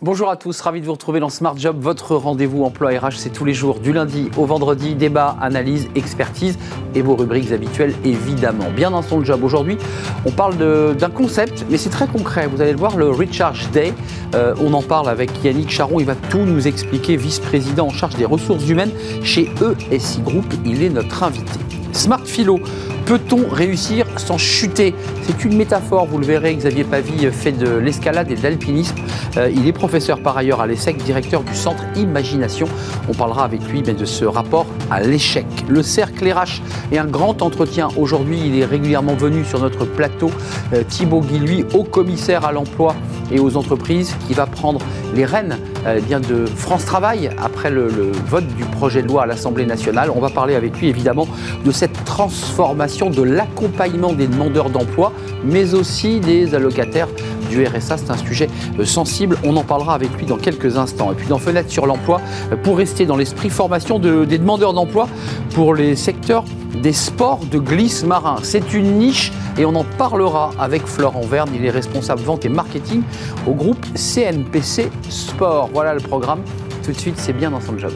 Bonjour à tous, ravi de vous retrouver dans Smart Job, votre rendez-vous emploi RH, c'est tous les jours, du lundi au vendredi, débat, analyse, expertise et vos rubriques habituelles évidemment. Bien dans son job, aujourd'hui on parle d'un concept, mais c'est très concret, vous allez le voir, le Recharge Day, euh, on en parle avec Yannick Charon, il va tout nous expliquer, vice-président en charge des ressources humaines chez ESI Group, il est notre invité. Smart Philo, Peut-on réussir sans chuter C'est une métaphore, vous le verrez, Xavier Pavie fait de l'escalade et de l'alpinisme. Euh, il est professeur par ailleurs à l'ESSEC, directeur du centre Imagination. On parlera avec lui de ce rapport à l'échec. Le cercle RH est un grand entretien. Aujourd'hui, il est régulièrement venu sur notre plateau. Euh, Thibaut Guilluy, haut commissaire à l'emploi et aux entreprises, qui va prendre les rênes euh, bien de France Travail après le vote du projet de loi à l'Assemblée nationale. On va parler avec lui évidemment de cette transformation de l'accompagnement des demandeurs d'emploi, mais aussi des allocataires du RSA. C'est un sujet euh, sensible. On en parlera avec lui dans quelques instants. Et puis dans Fenêtre sur l'emploi, euh, pour rester dans l'esprit formation des demandeurs d'emploi pour les secteurs des sports de glisse marin. C'est une niche et on en parlera avec Florent Verne. Il est responsable vente et marketing au groupe CNPC Sport. Voilà le programme. Tout de suite, c'est bien dans son job.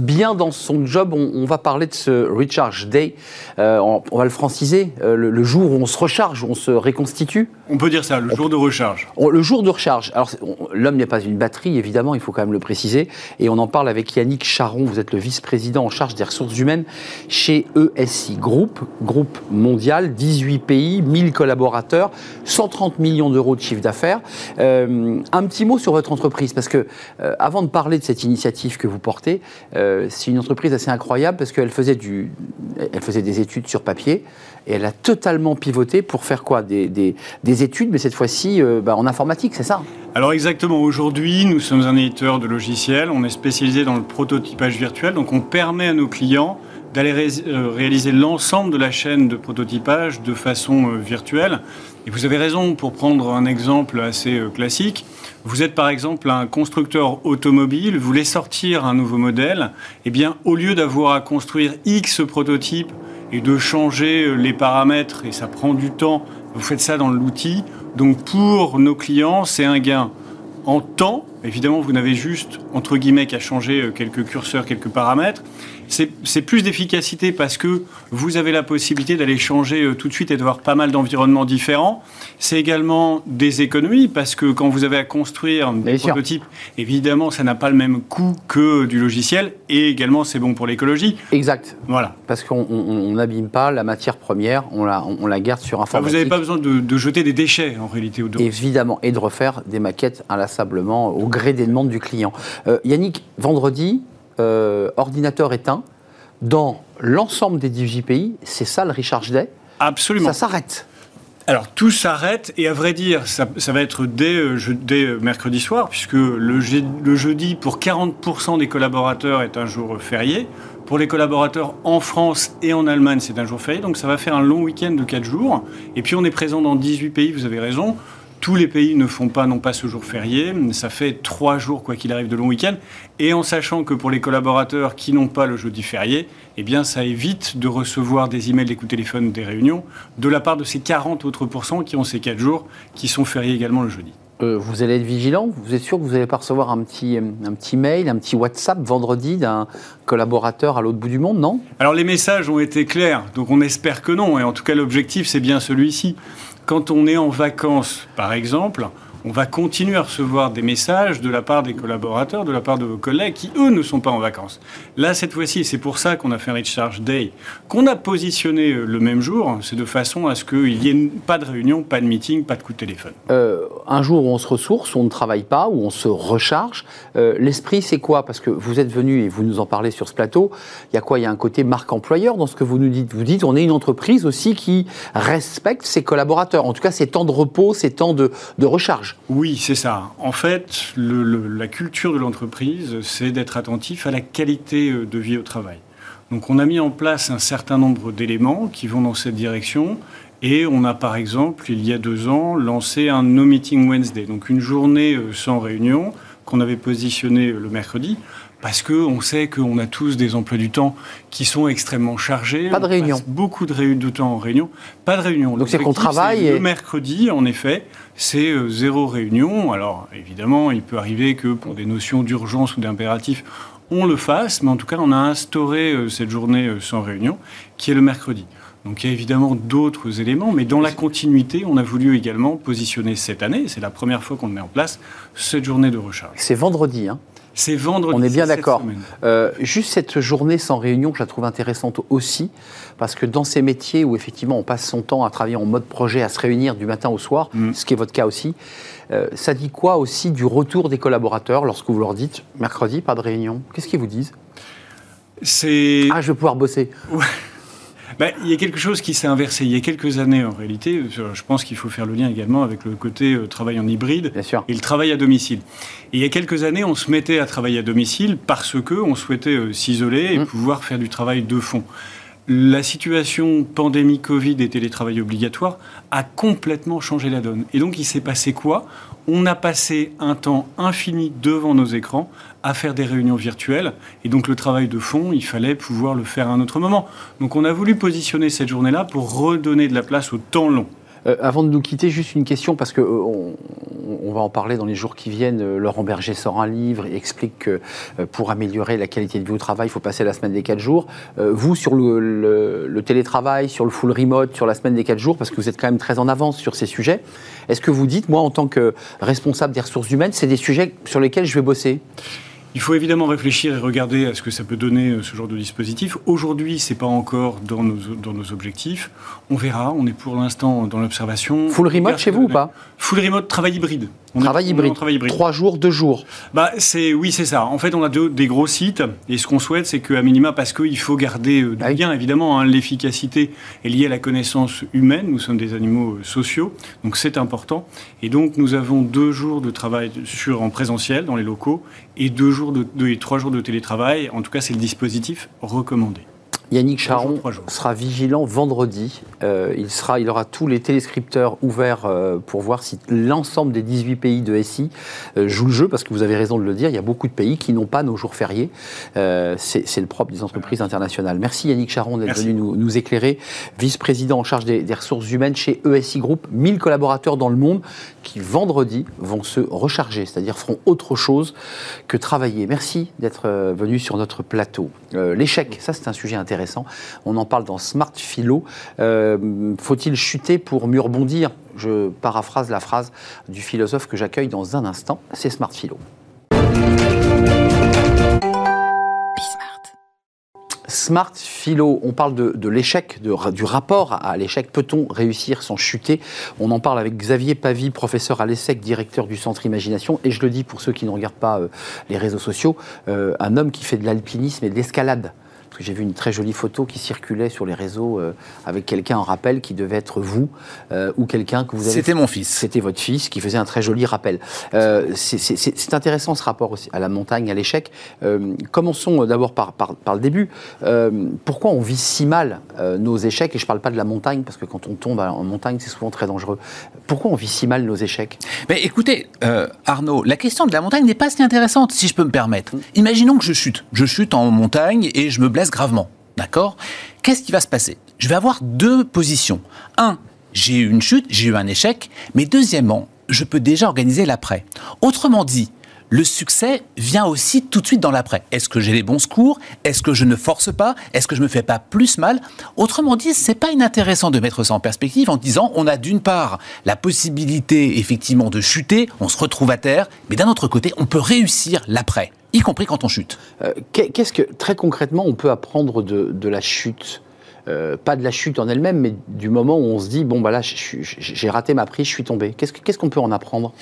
Bien dans son job. On, va parler de ce Recharge Day. Euh, on, va le franciser, euh, le, jour où on se recharge, où on se réconstitue. On peut dire ça, le jour de recharge. le jour de recharge. Alors, l'homme n'est pas une batterie, évidemment, il faut quand même le préciser. Et on en parle avec Yannick Charon. Vous êtes le vice-président en charge des ressources humaines chez ESI Group, groupe mondial, 18 pays, 1000 collaborateurs, 130 millions d'euros de chiffre d'affaires. Euh, un petit mot sur votre entreprise, parce que avant de parler de cette initiative que vous portez, c'est une entreprise assez incroyable parce qu'elle faisait, du, elle des études sur papier et elle a totalement pivoté pour faire quoi? Des, des, études, mais cette fois-ci euh, bah, en informatique, c'est ça? Alors exactement, aujourd'hui nous sommes un éditeur de logiciels, on est spécialisé dans le prototypage virtuel, donc on permet à nos clients d'aller euh, réaliser l'ensemble de la chaîne de prototypage de façon euh, virtuelle. Et vous avez raison, pour prendre un exemple assez classique, vous êtes par exemple un constructeur automobile, vous voulez sortir un nouveau modèle, eh bien au lieu d'avoir à construire X prototypes et de changer les paramètres, et ça prend du temps, vous faites ça dans l'outil. Donc pour nos clients, c'est un gain en temps. Évidemment, vous n'avez juste, entre guillemets, qu'à changer quelques curseurs, quelques paramètres c'est plus d'efficacité parce que vous avez la possibilité d'aller changer euh, tout de suite et de voir pas mal d'environnements différents. C'est également des économies parce que quand vous avez à construire des prototypes, évidemment, ça n'a pas le même coût que du logiciel et également c'est bon pour l'écologie. Exact. Voilà. Parce qu'on n'abîme pas la matière première, on la, on la garde sur informatique. vous n'avez pas besoin de, jeter des déchets en réalité. Évidemment, et de refaire des maquettes inlassablement au gré des demandes du client. Euh, Yannick, vendredi, euh, ordinateur éteint dans l'ensemble des 18 pays. C'est ça le Recharge Day Absolument. Ça s'arrête. Alors tout s'arrête et à vrai dire, ça, va être dès, euh, euh, mercredi soir, puisque le, le jeudi, pour 40% des collaborateurs, est un jour férié. Pour les collaborateurs en France et en Allemagne, c'est un jour férié, donc ça va faire un long week-end de 4 jours. Et puis on est présent dans 18 pays, vous avez raison. Tous les pays ne font pas non pas ce jour férié, ça fait trois jours quoi qu'il arrive de long week-end, et en sachant que pour les collaborateurs qui n'ont pas le jeudi férié, eh bien ça évite de recevoir des emails, des coups de téléphone, des réunions de la part de ces 40 autres pourcents qui ont ces quatre jours qui sont fériés également le jeudi. Euh, vous allez être vigilant Vous êtes sûr que vous n'allez pas recevoir un petit, un petit mail, un petit WhatsApp vendredi d'un collaborateur à l'autre bout du monde, non? Alors les messages ont été clairs, donc on espère que non, et en tout cas l'objectif c'est bien celui-ci. Quand on est en vacances, par exemple, on va continuer à recevoir des messages de la part des collaborateurs, de la part de vos collègues qui, eux, ne sont pas en vacances. Là, cette fois-ci, c'est pour ça qu'on a fait un Recharge Day, qu'on a positionné euh, le même jour, c'est de façon à ce qu'il n'y ait pas de réunion, pas de meeting, pas de coup de téléphone. Euh, un jour où on se ressource, on ne travaille pas, où on se recharge, euh, l'esprit, c'est quoi? Parce que vous êtes venu et vous nous en parlez sur ce plateau, il y a quoi? Il y a un côté marque employeur dans ce que vous nous dites. Vous dites, on est une entreprise aussi qui respecte ses collaborateurs, en tout cas ses temps de repos, ses temps de recharge. Oui, c'est ça. En fait, la culture de l'entreprise, c'est d'être attentif à la qualité euh, de vie au travail. Donc on a mis en place un certain nombre d'éléments qui vont dans cette direction. Et on a par exemple, il y a deux ans, lancé un No Meeting Wednesday, donc une journée euh, sans réunion qu'on avait positionné le mercredi parce qu'on sait qu'on a tous des emplois du temps qui sont extrêmement chargés. Pas de réunion. beaucoup de, réunions de temps en réunion. Pas de réunion. Donc c'est qu'on travaille. Et... Le mercredi, en effet, c'est euh, zéro réunion. Alors évidemment, il peut arriver que pour des notions d'urgence ou d'impératif, on le fasse, mais en tout cas, on a instauré euh, cette journée euh, sans réunion, qui est le mercredi. Donc il y a évidemment d'autres éléments, mais dans la continuité, on a voulu également positionner cette année, c'est la première fois qu'on met en place, cette journée de recharge. C'est vendredi, hein c'est vendredi. On est bien d'accord. Euh, juste cette journée sans réunion, je la trouve intéressante aussi, parce que dans ces métiers où effectivement on passe son temps à travailler en mode projet, à se réunir du matin au soir, mm. ce qui est votre cas aussi, euh, ça dit quoi aussi du retour des collaborateurs lorsque vous leur dites mercredi, pas de réunion? Qu'est-ce qu'ils vous disent? C'est. Ah, je vais pouvoir bosser. Ben, il y a quelque chose qui s'est inversé. Il y a quelques années, en réalité, je pense qu'il faut faire le lien également avec le côté euh, travail en hybride et le travail à domicile. Et il y a quelques années, on se mettait à travailler à domicile parce que on souhaitait euh, s'isoler et mmh. pouvoir faire du travail de fond. La situation pandémie Covid et télétravail obligatoire a complètement changé la donne. Et donc, il s'est passé quoi? On a passé un temps infini devant nos écrans à faire des réunions virtuelles. Et donc le travail de fond, il fallait pouvoir le faire à un autre moment. Donc on a voulu positionner cette journée-là pour redonner de la place au temps long. Euh, avant de nous quitter, juste une question, parce qu'on euh, on va en parler dans les jours qui viennent. Euh, Laurent Berger sort un livre et explique que pour améliorer la qualité de vie au travail, il faut passer la semaine des 4 jours. vous, sur le, le, télétravail, sur le full remote, sur la semaine des 4 jours, parce que vous êtes quand même très en avance sur ces sujets, est-ce que vous dites, moi, en tant que responsable des ressources humaines, c'est des sujets sur lesquels je vais bosser? Il faut évidemment réfléchir et regarder à ce que ça peut donner euh, ce genre de dispositif. Aujourd'hui, ce n'est pas encore dans nos, dans nos objectifs. On verra. On est pour l'instant dans l'observation. Full remote chez vous ou pas? Full remote, travail hybride. On travail, hybride. travail hybride. Trois jours, deux jours. Bah, c'est oui, c'est ça. En fait, on a des gros sites et ce qu'on souhaite, c'est qu'à minima, parce qu'il faut garder euh, du bien, évidemment, hein, l'efficacité est liée à la connaissance humaine. Nous sommes des animaux euh, sociaux, donc c'est important. Et donc, nous avons deux jours de travail sur en présentiel dans les locaux et deux jours de, et trois jours de télétravail. En tout cas, c'est le dispositif recommandé. Yannick Charon sera vigilant vendredi. Euh, il, sera, il aura tous les téléscripteurs ouverts euh, pour voir si l'ensemble des 18 pays de SI euh, jouent le jeu, parce que vous avez raison de le dire, il y a beaucoup de pays qui n'ont pas nos jours fériés. C'est le propre des entreprises internationales. Merci Yannick Charon d'être venu nous, éclairer. Vice-président en charge des, des, ressources humaines chez ESI Group, 1000 collaborateurs dans le monde qui vendredi vont se recharger, c'est-à-dire feront autre chose que travailler. Merci d'être venu sur notre plateau. L'échec, ça c'est un sujet intéressant. On en parle dans Smart Philo. Euh, faut-il chuter pour mieux rebondir? Je paraphrase la phrase du philosophe que j'accueille dans un instant. C'est Smart Philo. Smart Philo, on parle de, l'échec, du rapport à, l'échec. Peut-on réussir sans chuter? On en parle avec Xavier Pavie, professeur à l'ESSEC, directeur du Centre Imagination. Et je le dis pour ceux qui ne regardent pas euh, les réseaux sociaux, euh, un homme qui fait de l'alpinisme et de l'escalade j'ai vu une très jolie photo qui circulait sur les réseaux euh, avec quelqu'un en rappel qui devait être vous euh, ou quelqu'un que vous avez. C'était mon fils. C'était votre fils qui faisait un très joli rappel. Euh, c'est intéressant ce rapport aussi à la montagne, à l'échec. commençons d'abord par, par, par, le début. pourquoi on vit si mal nos échecs? Et je ne parle pas de la montagne parce que quand on tombe en montagne, c'est souvent très dangereux. Pourquoi on vit si mal nos échecs? Mais écoutez, Arnaud, la question de la montagne n'est pas si intéressante, si je peux me permettre. Imaginons que je chute. Je chute en montagne et je me blesse gravement. D'accord? Qu'est-ce qui va se passer? Je vais avoir deux positions. Un, j'ai eu une chute, j'ai eu un échec, mais deuxièmement, je peux déjà organiser l'après. Autrement dit, le succès vient aussi tout de suite dans l'après. Est-ce que j'ai les bons secours? Est-ce que je ne force pas? Est-ce que je me fais pas plus mal? Autrement dit, c'est pas inintéressant de mettre ça en perspective en disant on a d'une part la possibilité effectivement de chuter, on se retrouve à terre, mais d'un autre côté, on peut réussir l'après y compris quand on chute. Euh, qu'est-ce que, très concrètement, on peut apprendre de, la chute? Euh, pas de la chute en elle-même, mais du moment où on se dit, bon, bah là, j'ai raté ma prise, je suis tombé. Qu'est-ce qu'on peut en apprendre?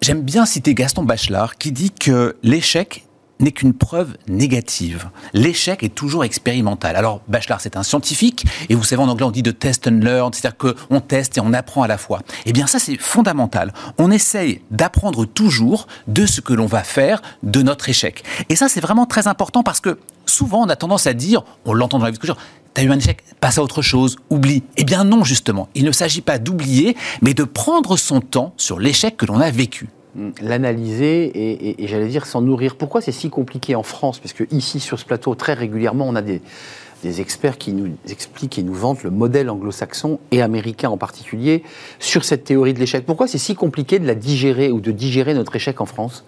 J'aime bien citer Gaston Bachelard qui dit que l'échec n'est qu'une preuve négative. L'échec est toujours expérimental. Alors, Bachelard, c'est un scientifique, et vous savez, en anglais, on dit de test and learn, c'est-à-dire qu'on teste et on apprend à la fois. Eh bien, ça, c'est fondamental. On essaye d'apprendre toujours de ce que l'on va faire de notre échec. Et ça, c'est vraiment très important parce que souvent, on a tendance à dire, on l'entend dans la discussion, T'as eu un échec, passe à autre chose, oublie. Eh bien non, justement. Il ne s'agit pas d'oublier, mais de prendre son temps sur l'échec que l'on a vécu. mm, l'analyser et, j'allais dire s'en nourrir. Pourquoi c'est si compliqué en France? Parce que ici, sur ce plateau, très régulièrement, on a des, des experts qui nous expliquent et nous vantent le modèle anglo-saxon et américain en particulier sur cette théorie de l'échec. Pourquoi c'est si compliqué de la digérer ou de digérer notre échec en France?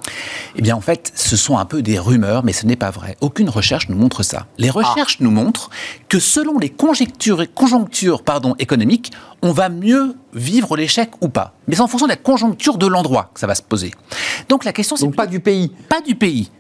Eh bien, en fait, ce sont un peu des rumeurs, mais ce n'est pas vrai. Aucune recherche nous montre ça. Les recherches nous montrent que selon les conjectures, conjonctures pardon, économiques, on va mieux vivre l'échec ou pas. Mais c'est en fonction de la conjoncture de l'endroit que ça va se poser. Donc la question, c'est pas du pays. Pas du pays.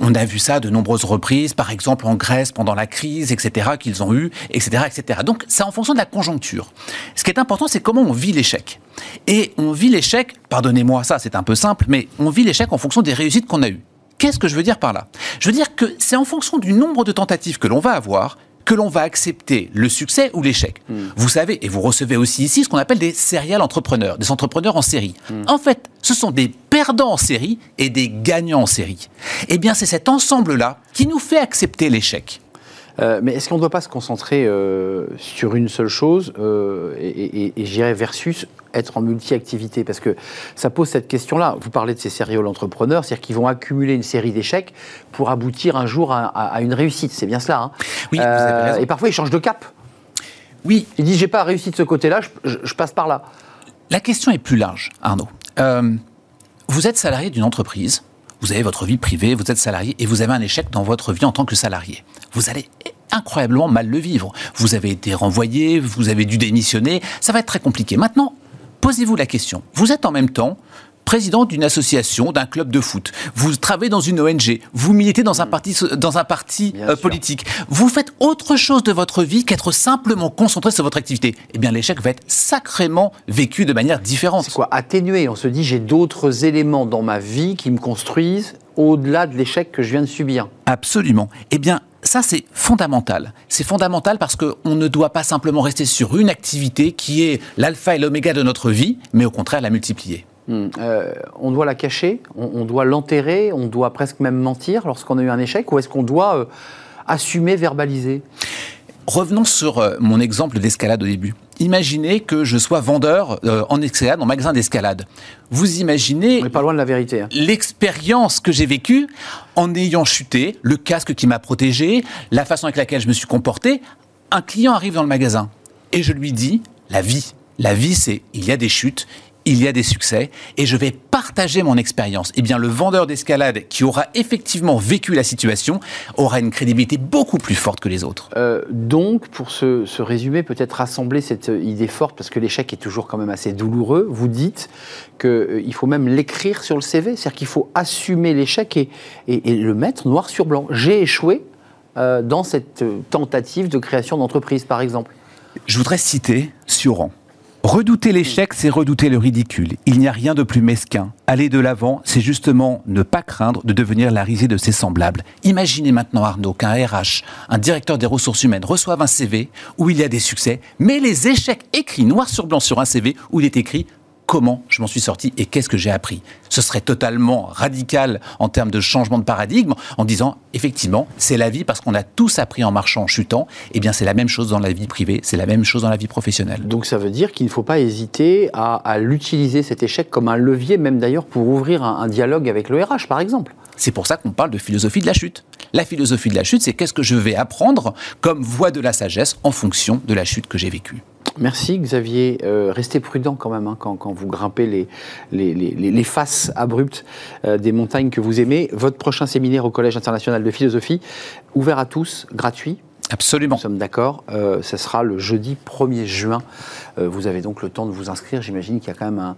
On a vu ça de nombreuses reprises, par exemple en Grèce pendant la crise, etc., qu'ils ont eu, etc., etc. Donc c'est en fonction de la conjoncture. Ce qui est important, c'est comment on vit l'échec. Et on vit l'échec, pardonnez-moi ça, c'est un peu simple, mais on vit l'échec en fonction des réussites qu'on a eues. Qu'est-ce que je veux dire par là? Je veux dire que c'est en fonction du nombre de tentatives que l'on va avoir que l'on va accepter le succès ou l'échec. Hmm. Vous savez, et vous recevez aussi ici ce qu'on appelle des serial entrepreneurs, des entrepreneurs en série. Hmm. En fait, ce sont des perdants en série et des gagnants en série. Eh bien, c'est cet ensemble-là qui nous fait accepter l'échec. Euh, mais est-ce qu'on ne doit pas se concentrer euh, sur une seule chose euh, et, et, j'irais versus être en multi-activité? Parce que ça pose cette question-là. Vous parlez de ces serial entrepreneurs, c'est-à-dire qu'ils vont accumuler une série d'échecs pour aboutir un jour à, une réussite. C'est bien cela. Hein oui, vous avez raison. Et parfois, ils changent de cap. Oui. Ils disent j'ai pas réussi de ce côté-là, je, passe par là. La question est plus large, Arnaud. Vous êtes salarié d'une entreprise vous avez votre vie privée, vous êtes salarié et vous avez un échec dans votre vie en tant que salarié. Vous allez incroyablement mal le vivre. Vous avez été renvoyé, vous avez dû démissionner, ça va être très compliqué. Maintenant, posez-vous la question. Vous êtes en même temps président d'une association, d'un club de foot. Vous travaillez dans une ONG. Vous militez dans un parti, dans un parti euh, politique. Vous faites autre chose de votre vie qu'être simplement concentré sur votre activité. Eh bien, l'échec va être sacrément vécu de manière différente. C'est quoi Atténuer? On se dit, j'ai d'autres éléments dans ma vie qui me construisent au-delà de l'échec que je viens de subir. Absolument. Eh bien, ça, c'est fondamental. C'est fondamental parce qu'on ne doit pas simplement rester sur une activité qui est l'alpha et l'oméga de notre vie, mais au contraire la multiplier. Hmm. Euh, on doit la cacher, on, doit l'enterrer, on doit presque même mentir lorsqu'on a eu un échec, ou est-ce qu'on doit euh, assumer, verbaliser? Revenons sur euh, mon exemple d'escalade au début. Imaginez que je sois vendeur en escalade, en magasin d'escalade. Vous imaginez. On pas loin de la vérité. Hein. L'expérience que j'ai vécue en ayant chuté, le casque qui m'a protégé, la façon avec laquelle je me suis comporté. Un client arrive dans le magasin et je lui dis la vie. La vie, c'est il y a des chutes, il y a des succès et je vais partager mon expérience. Eh bien, le vendeur d'escalade qui aura effectivement vécu la situation aura une crédibilité beaucoup plus forte que les autres. Euh, donc, pour se, résumer, peut-être rassembler cette idée forte, parce que l'échec est toujours quand même assez douloureux, vous dites qu'il euh, faut même l'écrire sur le CV, c'est-à-dire qu'il faut assumer l'échec et, et, le mettre noir sur blanc. J'ai échoué euh, dans cette tentative de création d'entreprise, par exemple. Je voudrais citer Sioran. Redouter l'échec, c'est redouter le ridicule. Il n'y a rien de plus mesquin. Aller de l'avant, c'est justement ne pas craindre de devenir la risée de ses semblables. Imaginez maintenant, Arnaud, qu'un RH, un directeur des ressources humaines, reçoive un CV où il y a des succès, mais les échecs écrits noir sur blanc sur un CV où il est écrit comment je m'en suis sorti et qu'est-ce que j'ai appris. Ce serait totalement radical en termes de changement de paradigme en disant effectivement c'est la vie parce qu'on a tous appris en marchant, en chutant. Eh bien c'est la même chose dans la vie privée, c'est la même chose dans la vie professionnelle. Donc ça veut dire qu'il ne faut pas hésiter à, l'utiliser cet échec comme un levier, même d'ailleurs pour ouvrir un, un dialogue avec le RH par exemple. C'est pour ça qu'on parle de philosophie de la chute. La philosophie de la chute, c'est qu'est-ce que je vais apprendre comme voie de la sagesse en fonction de la chute que j'ai vécue. Merci Xavier. Euh, restez prudent quand même hein, quand, vous grimpez les, les, faces abruptes euh, des montagnes que vous aimez. Votre prochain séminaire au Collège international de philosophie, ouvert à tous, gratuit. Absolument. Nous sommes d'accord. Euh, ce sera le jeudi 1er juin. Vous avez donc le temps de vous inscrire. J'imagine qu'il y a quand même un,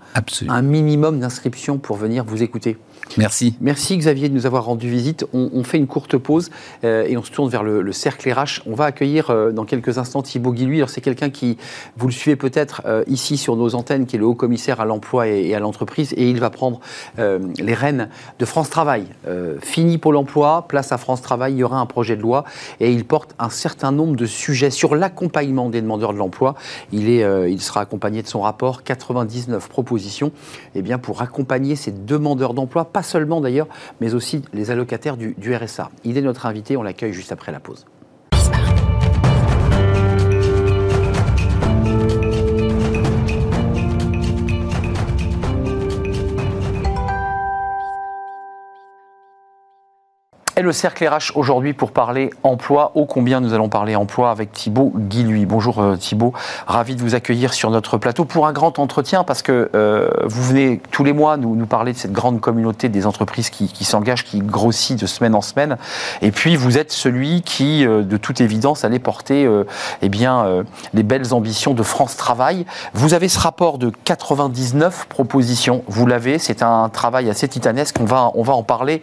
un minimum d'inscriptions pour venir vous écouter. Merci. Merci Xavier de nous avoir rendu visite. On, fait une courte pause euh, et on se tourne vers le, cercle RH. On va accueillir euh, dans quelques instants Thibaut Guilhuy. Alors c'est quelqu'un qui, vous le suivez peut-être euh, ici sur nos antennes, qui est le haut commissaire à l'emploi et, à l'entreprise et il va prendre les rênes de France Travail. fini pour l'emploi, place à France Travail, il y aura un projet de loi et il porte un certain nombre de sujets sur l'accompagnement des demandeurs de l'emploi. Il, est, il sera accompagné de son rapport 99 propositions eh bien, pour accompagner ces demandeurs d'emploi pas seulement d'ailleurs, mais aussi les allocataires du RSA. Il est notre invité, on l'accueille juste après la pause. Et le cercle RH aujourd'hui pour parler emploi, ô combien nous allons parler emploi avec Thibaut Guilhuy. Bonjour euh, Thibaut, ravi de vous accueillir sur notre plateau pour un grand entretien parce que euh, vous venez tous les mois nous, parler de cette grande communauté des entreprises qui, s'engagent, qui grossit de semaine en semaine. Et puis vous êtes celui qui, euh, de toute évidence, allait porter eh bien, les belles ambitions de France Travail. Vous avez ce rapport de 99 propositions, vous l'avez, c'est un travail assez titanesque, on va, en parler.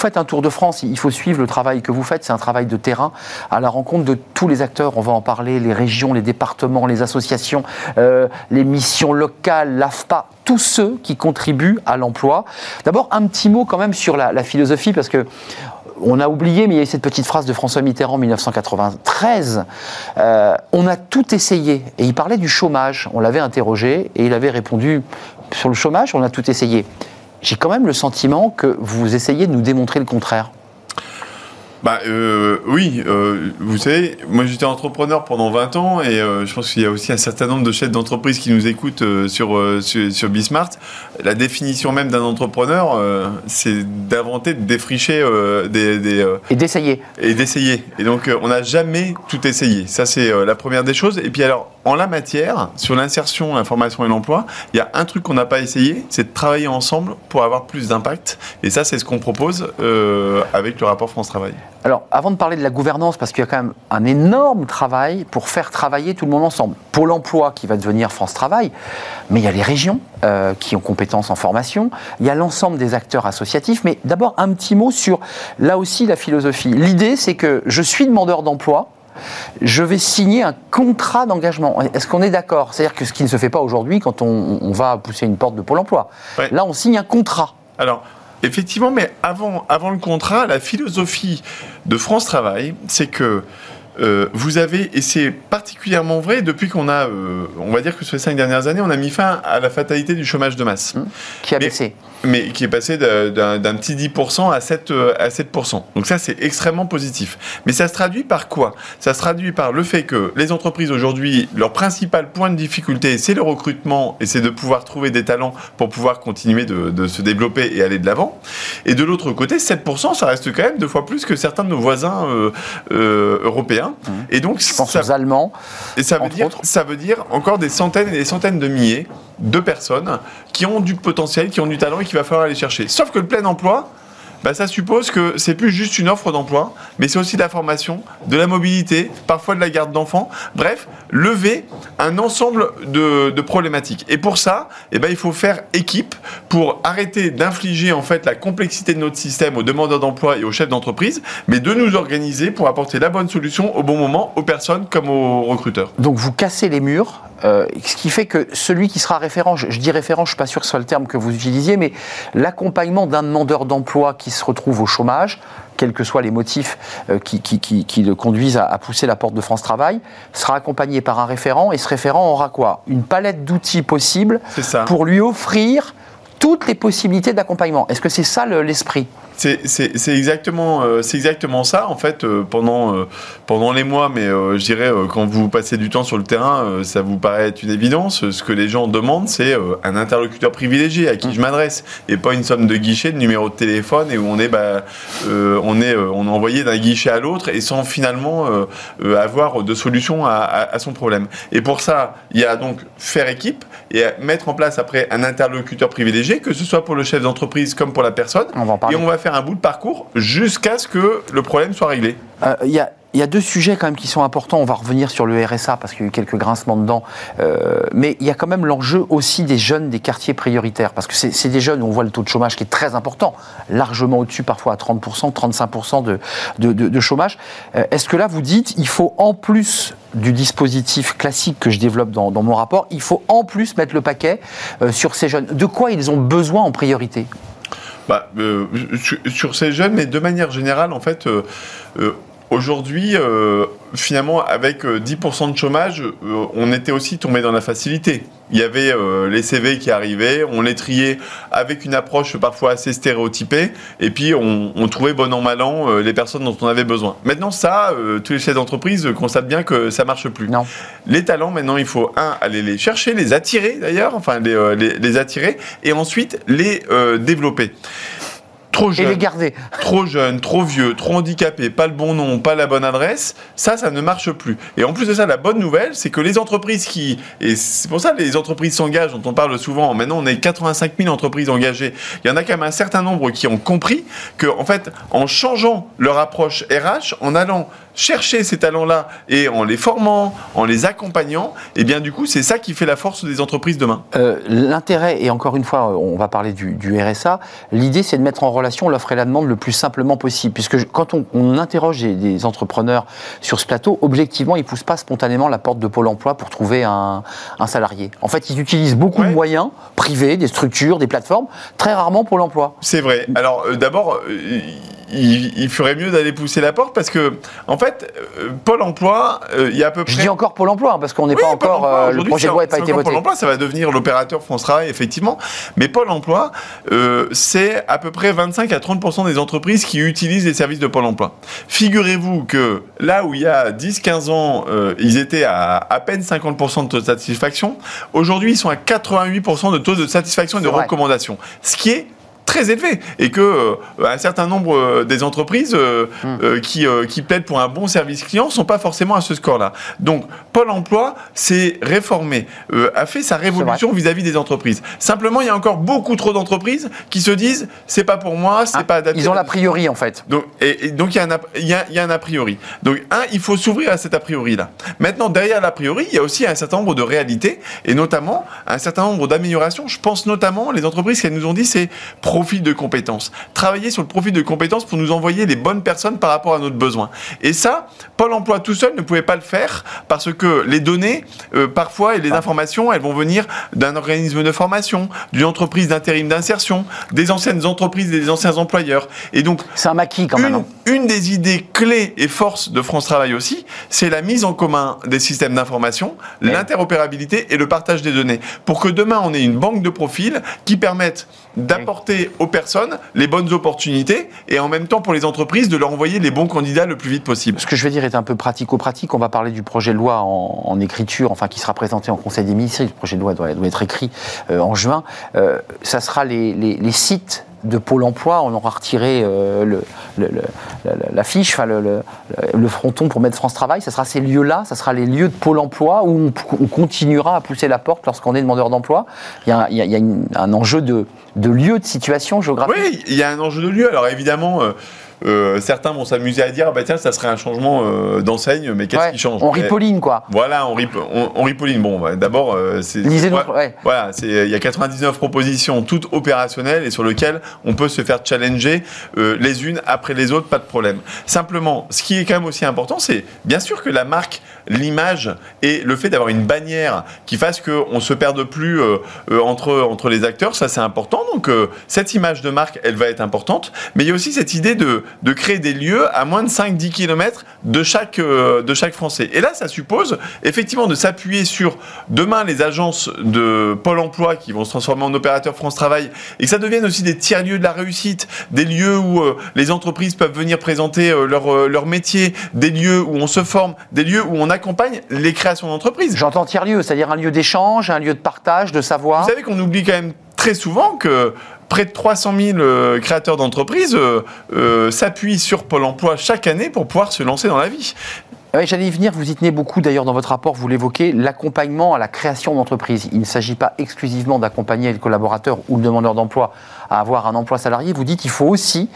Faites un tour de France, il faut suivre le travail que vous faites, c'est un travail de terrain à la rencontre de tous les acteurs, on va en parler, les régions, les départements, les associations, euh, les missions locales, l'AFPA, tous ceux qui contribuent à l'emploi. D'abord, un petit mot quand même sur la, philosophie, parce que on a oublié, mais il y a eu cette petite phrase de François Mitterrand en 1993. Euh, on a tout essayé. Et il parlait du chômage. On l'avait interrogé et il avait répondu sur le chômage, on a tout essayé. J'ai quand même le sentiment que vous essayez de nous démontrer le contraire. Bah euh, oui, euh, vous savez, moi j'étais entrepreneur pendant 20 ans et euh, je pense qu'il y a aussi un certain nombre de chefs d'entreprise qui nous écoutent sur, sur, sur Bismart. La définition même d'un entrepreneur, c'est d'inventer, de défricher des, des et d'essayer et d'essayer. Et donc on n'a jamais tout essayé. Ça c'est la première des choses. Et puis alors en la matière, sur l'insertion, l'information et l'emploi, il y a un truc qu'on n'a pas essayé, c'est de travailler ensemble pour avoir plus d'impact. Et ça, c'est ce qu'on propose euh, avec le rapport France Travail. Alors, avant de parler de la gouvernance, parce qu'il y a quand même un énorme travail pour faire travailler tout le monde ensemble. Pôle emploi qui va devenir France Travail, mais il y a les régions euh, qui ont compétences en formation, il y a l'ensemble des acteurs associatifs. Mais d'abord, un petit mot sur, là aussi, la philosophie. L'idée, c'est que je suis demandeur d'emploi, je vais signer un contrat d'engagement. Est-ce qu'on est, d'accord? C'est-à-dire que ce qui ne se fait pas aujourd'hui quand on, on, va pousser une porte de Pôle emploi. Ouais. Là, on signe un contrat. Alors, effectivement, mais avant, avant le contrat, la philosophie de France Travail, c'est que euh, vous avez, et c'est particulièrement vrai depuis qu'on a, euh, on va dire que sur les cinq dernières années, on a mis fin à la fatalité du chômage de masse. Mmh, qui a mais, baissé. Mais qui est passé d'un petit 10% à 7, à 7%. Donc ça, c'est extrêmement positif. Mais ça se traduit par quoi? Ça se traduit par le fait que les entreprises aujourd'hui, leur principal point de difficulté, c'est le recrutement et c'est de pouvoir trouver des talents pour pouvoir continuer de, de se développer et aller de l'avant. Et de l'autre côté, 7%, ça reste quand même deux fois plus que certains de nos voisins euh, euh, européens. Mmh. Et donc, je pense ça, aux Allemands. Et ça veut, dire, autres. ça veut dire encore des centaines et des centaines de milliers de personnes qui ont du potentiel, qui ont du talent et qu'il va falloir aller chercher. Sauf que le plein emploi, bah, ça suppose que c'est plus juste une offre d'emploi, mais c'est aussi de la formation, de la mobilité, parfois de la garde d'enfants. Bref, lever un ensemble de, de, problématiques. Et pour ça, eh ben, il faut faire équipe pour arrêter d'infliger en fait la complexité de notre système aux demandeurs d'emploi et aux chefs d'entreprise, mais de nous organiser pour apporter la bonne solution au bon moment aux personnes comme aux recruteurs. Donc vous cassez les murs euh, ce qui fait que celui qui sera référent, je, dis référent, je ne suis pas sûr que ce soit le terme que vous utilisiez, mais l'accompagnement d'un demandeur d'emploi qui se retrouve au chômage, quels que soient les motifs euh, qui, qui, qui, qui, le conduisent à, à, pousser la porte de France Travail, sera accompagné par un référent, et ce référent aura quoi? Une palette d'outils possibles pour lui offrir toutes les possibilités d'accompagnement. Est-ce que c'est ça l'esprit? C'est exactement, euh, c'est exactement ça. En fait, euh, pendant, euh, pendant les mois, mais je dirais, quand vous passez du temps sur le terrain, ça vous paraît être une évidence. Ce que les gens demandent, c'est un interlocuteur privilégié à qui mmh. je m'adresse et pas une somme de guichet, de numéro de téléphone et où on est, bah, on est, on est envoyé d'un guichet à l'autre et sans finalement avoir de solution à, à, à, son problème. Et pour ça, il y a donc faire équipe et mettre en place après un interlocuteur privilégié, que ce soit pour le chef d'entreprise comme pour la personne. On va en parler. Et on va faire un bout de parcours jusqu'à ce que le problème soit réglé. Il euh, y a il y a deux sujets quand même qui sont importants. On va revenir sur le RSA parce qu'il y a eu quelques grincements dedans. Euh, mais il y a quand même l'enjeu aussi des jeunes des quartiers prioritaires. Parce que c'est des jeunes où on voit le taux de chômage qui est très important, largement au-dessus parfois à 30%, 35% de, chômage. Euh, Est-ce que là vous dites il faut en plus du dispositif classique que je développe dans, dans mon rapport, il faut en plus mettre le paquet euh, sur ces jeunes De quoi ils ont besoin en priorité? Bah, euh, sur, ces jeunes, mais de manière générale, en fait, euh, euh, aujourd'hui, euh, finalement, avec 10% de chômage, euh, on était aussi tombé dans la facilité. Il y avait euh, les CV qui arrivaient, on les triait avec une approche parfois assez stéréotypée, et puis on, on trouvait bon an mal an les personnes dont on avait besoin. Maintenant, ça, tous les chefs d'entreprise constatent bien que ça marche plus. Non. Les talents, maintenant, il faut un aller les chercher, les attirer d'ailleurs, enfin les, les, les, attirer, et ensuite les développer. Trop et jeune, les garder. trop jeune, trop vieux, trop handicapé, pas le bon nom, pas la bonne adresse, ça, ça ne marche plus. Et en plus de ça, la bonne nouvelle, c'est que les entreprises qui, et c'est pour ça que les entreprises s'engagent, dont on parle souvent, maintenant on est 85 000 entreprises engagées, il y en a quand même un certain nombre qui ont compris que, en fait, en changeant leur approche RH, en allant chercher ces talents-là et en les formant, en les accompagnant, et bien du coup, c'est ça qui fait la force des entreprises demain. Euh, L'intérêt, et encore une fois, on va parler du, du RSA, l'idée c'est de mettre en relation l'offre et la demande le plus simplement possible. Puisque je- quand on, on interroge des, des entrepreneurs sur ce plateau, objectivement, ils ne poussent pas spontanément la porte de Pôle emploi pour trouver un, un salarié. En fait, ils utilisent beaucoup Ouais. de moyens privés, des structures, des plateformes, très rarement Pôle emploi. C'est vrai. Alors euh, d'abord, euh, il, il ferait mieux d'aller pousser la porte parce que, en fait, euh, Pôle Emploi, il y a à peu près. Je dis encore Pôle emploi, hein, parce qu'on n'est Oui, pas encore. emploi, le projet de loi n'a pas été voté. Pôle emploi, ça va devenir l'opérateur France Travail, effectivement. Mais Pôle emploi, c'est à peu près 25 à 30 des entreprises qui utilisent les services de Pôle emploi. Figurez-vous que là où il y a 10-15 ans, euh, ils étaient à à peine 50 de taux de satisfaction, aujourd'hui, ils sont à 88% de taux de satisfaction et de recommandation. Ce qui est très élevé et que euh, un certain nombre euh, des entreprises euh, Hmm. qui, qui plaident pour un bon service client sont pas forcément à ce score-là. Donc Pôle Emploi s'est réformé, a fait sa révolution vis-à-vis des entreprises. Simplement, il y a encore beaucoup trop d'entreprises qui se disent c'est pas pour moi, c'est Hein, pas adapté. Ils ont l'a priori, en fait. donc, et, et donc il y, a un a- il y a- il y a un a priori. Donc, un, il faut s'ouvrir à cet a priori-là. Maintenant, derrière l'a priori, il y a aussi un certain nombre de réalités, et notamment un certain nombre d'améliorations. Je pense notamment, les entreprises qu'elles nous ont dit, c'est profil de compétences. Travailler sur le profil de compétences pour nous envoyer les bonnes personnes par rapport à notre besoin. Et ça, Pôle emploi tout seul ne pouvait pas le faire, parce que les données, euh, parfois, et les informations, elles vont venir d'un organisme de formation, d'une entreprise d'intérim d'insertion, des anciennes entreprises et des anciens employeurs. Et donc, C'est un maquis, quand même. une, hein. une des idées clés et forces de France Travail aussi, c'est la mise en commun des systèmes d'information, Ouais. l'interopérabilité et le partage des données. Pour que demain, on ait une banque de profils qui permettent d'apporter aux personnes les bonnes opportunités et en même temps pour les entreprises de leur envoyer les bons candidats le plus vite possible. Ce que je vais dire est un peu pratico-pratique. On va parler du projet de loi en, écriture, enfin qui sera présenté en Conseil des ministres. Le projet de loi doit, être écrit euh, en juin. Euh, ça sera les sites de Pôle Emploi. On aura retiré euh, le, le- le- la- fiche, le, fronton pour mettre France Travail. Ça sera ces lieux-là. Ça sera les lieux de Pôle Emploi où on, on continuera à pousser la porte lorsqu'on est demandeur d'emploi. Il y a, un enjeu de, de lieu, de situation géographique. Oui, il y a un enjeu de lieu. Alors évidemment, euh, euh, certains vont s'amuser à dire, ah bah tiens, ça serait un changement euh, d'enseigne, mais qu'est-ce Ouais, qui change? on ripolline, quoi. Voilà, on, rip, on, on ripolline. Bon, bah, d'abord, euh, c'est. Ouais, ouais. Voilà, c'est il y a 99 propositions, toutes opérationnelles et sur lesquelles on peut se faire challenger les unes après les autres, pas de problème. Simplement, ce qui est quand même aussi important, c'est bien sûr que la marque, l'image et le fait d'avoir une bannière qui fasse qu'on se perde plus entre entre les acteurs, ça c'est important. Donc cette image de marque, elle va être importante, mais il y a aussi cette idée de de créer des lieux à moins de 5-10 km de chaque euh, de chaque Français. Et là, ça suppose effectivement de s'appuyer sur demain les agences de Pôle Emploi qui vont se transformer en opérateurs France Travail et que ça devienne aussi des tiers-lieux de la réussite, des lieux où euh, les entreprises peuvent venir présenter euh, leur, leur métier, des lieux où on se forme, des lieux où on accompagne les créations d'entreprises. J'entends tiers-lieu, c'est-à-dire un lieu d'échange, un lieu de partage, de savoir. Vous savez qu'on oublie quand même très souvent que près de 300 000 euh, créateurs d'entreprises euh, euh, s'appuient sur Pôle Emploi chaque année pour pouvoir se lancer dans la vie. J'allais y venir, vous y tenez beaucoup d'ailleurs dans votre rapport, vous l'évoquez, l'accompagnement à la création d'entreprise. Il ne s'agit pas exclusivement d'accompagner le collaborateur ou le demandeur d'emploi à avoir un emploi salarié. Vous dites qu'il faut aussi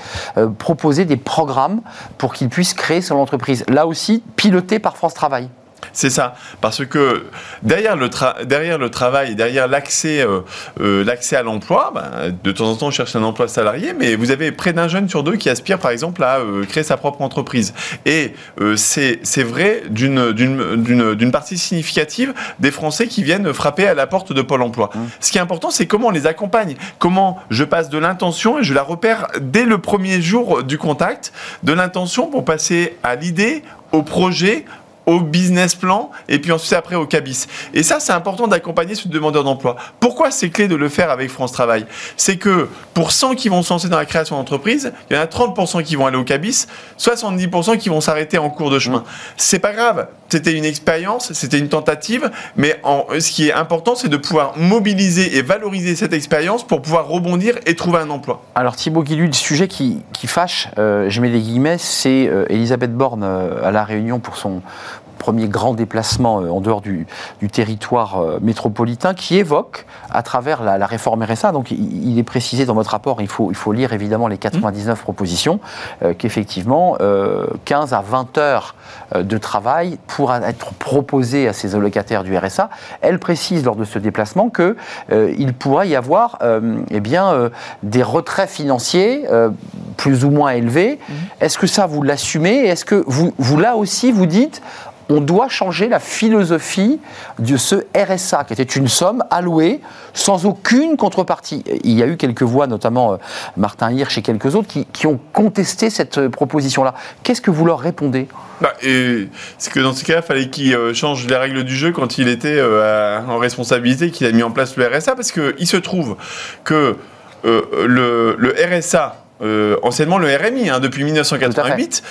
proposer des programmes pour qu'il puisse créer son entreprise. Là aussi, piloté par France Travail. C'est ça, parce que derrière le, tra- derrière le travail, derrière l'accès euh, euh, l'accès à l'emploi, ben, de temps en temps on cherche un emploi salarié, mais vous avez près d'un jeune sur deux qui aspire par exemple à euh, créer sa propre entreprise. Et c'est vrai d'une- partie significative des Français qui viennent frapper à la porte de Pôle emploi. Ce qui est important, c'est comment on les accompagne, comment je passe de l'intention et je la repère dès le premier jour du contact, de l'intention pour passer à l'idée, au projet, au business plan et puis ensuite après au CABIS. Et ça, c'est important d'accompagner ce demandeur d'emploi. Pourquoi c'est clé de le faire avec France Travail? C'est que pour 100 qui vont se lancer dans la création d'entreprise, il y en a 30% qui vont aller au CABIS, 70% qui vont s'arrêter en cours de chemin. Mmh. C'est pas grave, c'était une expérience, c'était une tentative, mais en, ce qui est important, c'est de pouvoir mobiliser et valoriser cette expérience pour pouvoir rebondir et trouver un emploi. Alors Thibaut Guillu, le sujet qui, fâche, euh, je mets des guillemets, c'est euh, Elisabeth Borne euh, à La Réunion pour son, premier grand déplacement euh, en dehors du, territoire euh, métropolitain, qui évoque, à travers la, réforme RSA, donc il, est précisé dans votre rapport, il faut, il faut lire évidemment les 99 propositions, euh, qu'effectivement, 15 à 20 heures de travail pourra être proposé à ces allocataires du RSA. Elle précise lors de ce déplacement qu'il il pourra y avoir eh bien, des retraits financiers plus ou moins élevés. Mmh. Est-ce que ça, vous l'assumez? Est-ce que vous, vous, là aussi, vous dites on doit changer la philosophie de ce RSA, qui était une somme allouée sans aucune contrepartie. Il y a eu quelques voix, notamment euh, Martin Hirsch et quelques autres, qui, ont contesté cette euh, proposition-là. Qu'est-ce que vous leur répondez? Bah, C'est que dans ce cas, il fallait qu'il euh, change les règles du jeu quand il était en responsabilité, qu'il a mis en place le RSA, parce qu'il se trouve que le, RSA, anciennement le RMI, hein, depuis 1988,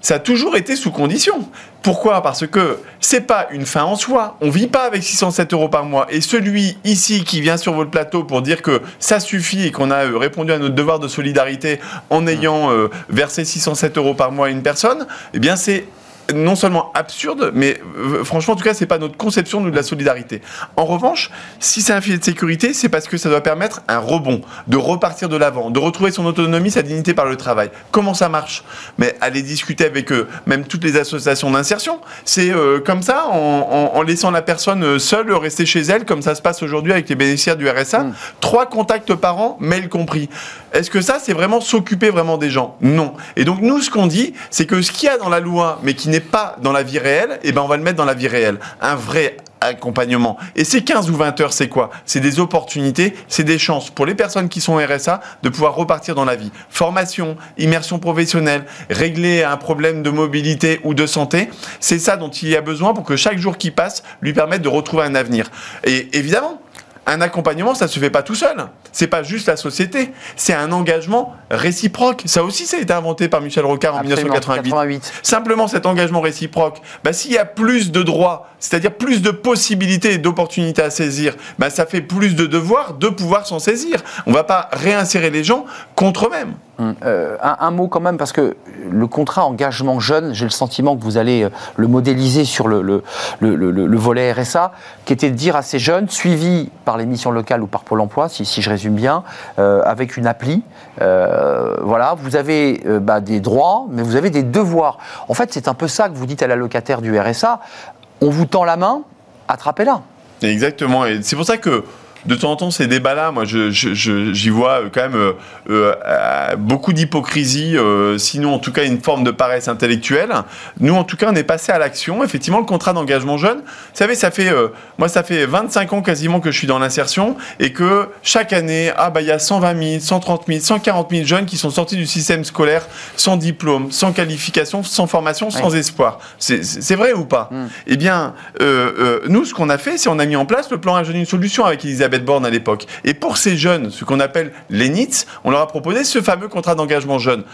ça a toujours été sous condition. Pourquoi? Parce que c'est pas une fin en soi. On vit pas avec 607 euros par mois. Et celui ici qui vient sur votre plateau pour dire que ça suffit et qu'on a euh, répondu à notre devoir de solidarité en ayant euh, versé 607 euros par mois à une personne, eh bien c'est non seulement absurde, mais euh, franchement, en tout cas, c'est pas notre conception nous, de la solidarité. En revanche, si c'est un filet de sécurité, c'est parce que ça doit permettre un rebond, de repartir de l'avant, de retrouver son autonomie, sa dignité par le travail. Comment ça marche? Mais aller discuter avec eux, même toutes les associations d'insertion, c'est euh, comme ça, en, laissant la personne seule rester chez elle, comme ça se passe aujourd'hui avec les bénéficiaires du RSA. Mm. Trois contacts par an, mail compris. Est-ce que ça, c'est vraiment s'occuper vraiment des gens? Non. Et donc nous, ce qu'on dit, c'est que ce qu'il y a dans la loi, mais qui n'est pas dans la vie réelle, eh ben on va le mettre dans la vie réelle. Un vrai accompagnement. Et ces 15 ou 20 heures, c'est quoi? C'est des opportunités, c'est des chances pour les personnes qui sont RSA de pouvoir repartir dans la vie. Formation, immersion professionnelle, régler un problème de mobilité ou de santé, c'est ça dont il y a besoin pour que chaque jour qui passe lui permette de retrouver un avenir. Et évidemment, un accompagnement, ça ne se fait pas tout seul. C'est pas juste la société, c'est un engagement réciproque. Ça aussi, ça a été inventé par Michel Rocard en 1988. Simplement, cet engagement réciproque, bah, s'il y a plus de droits, c'est-à-dire plus de possibilités et d'opportunités à saisir, bah, ça fait plus de devoirs de pouvoir s'en saisir. On ne va pas réinsérer les gens contre eux-mêmes. Euh, un, mot quand même, parce que le contrat engagement jeune, j'ai le sentiment que vous allez euh, le modéliser sur le, volet RSA, qui était de dire à ces jeunes, suivis par les missions locales ou par Pôle emploi, si, si je résume bien, euh, avec une appli, voilà, vous avez bah, des droits, mais vous avez des devoirs. En fait, c'est un peu ça que vous dites à la locataire du RSA, on vous tend la main, attrapez-la. Exactement, et c'est pour ça que de temps en temps, ces débats-là, moi, j'y vois euh, quand même euh, euh, beaucoup d'hypocrisie, sinon en tout cas une forme de paresse intellectuelle. Nous, en tout cas, on est passé à l'action. Effectivement, le contrat d'engagement jeune, vous savez, ça fait, moi, ça fait 25 ans quasiment que je suis dans l'insertion et que chaque année, ah bah il y a 120 000, 130 000, 140 000 jeunes qui sont sortis du système scolaire sans diplôme, sans qualification, sans formation, sans espoir. C'est vrai ou pas? Mm. Eh bien, nous, ce qu'on a fait, c'est on a mis en place le plan Un jeune une solution avec Elisabeth borne à l'époque. Et pour ces jeunes, ce qu'on appelle les NITS, on leur a proposé ce fameux contrat d'engagement jeune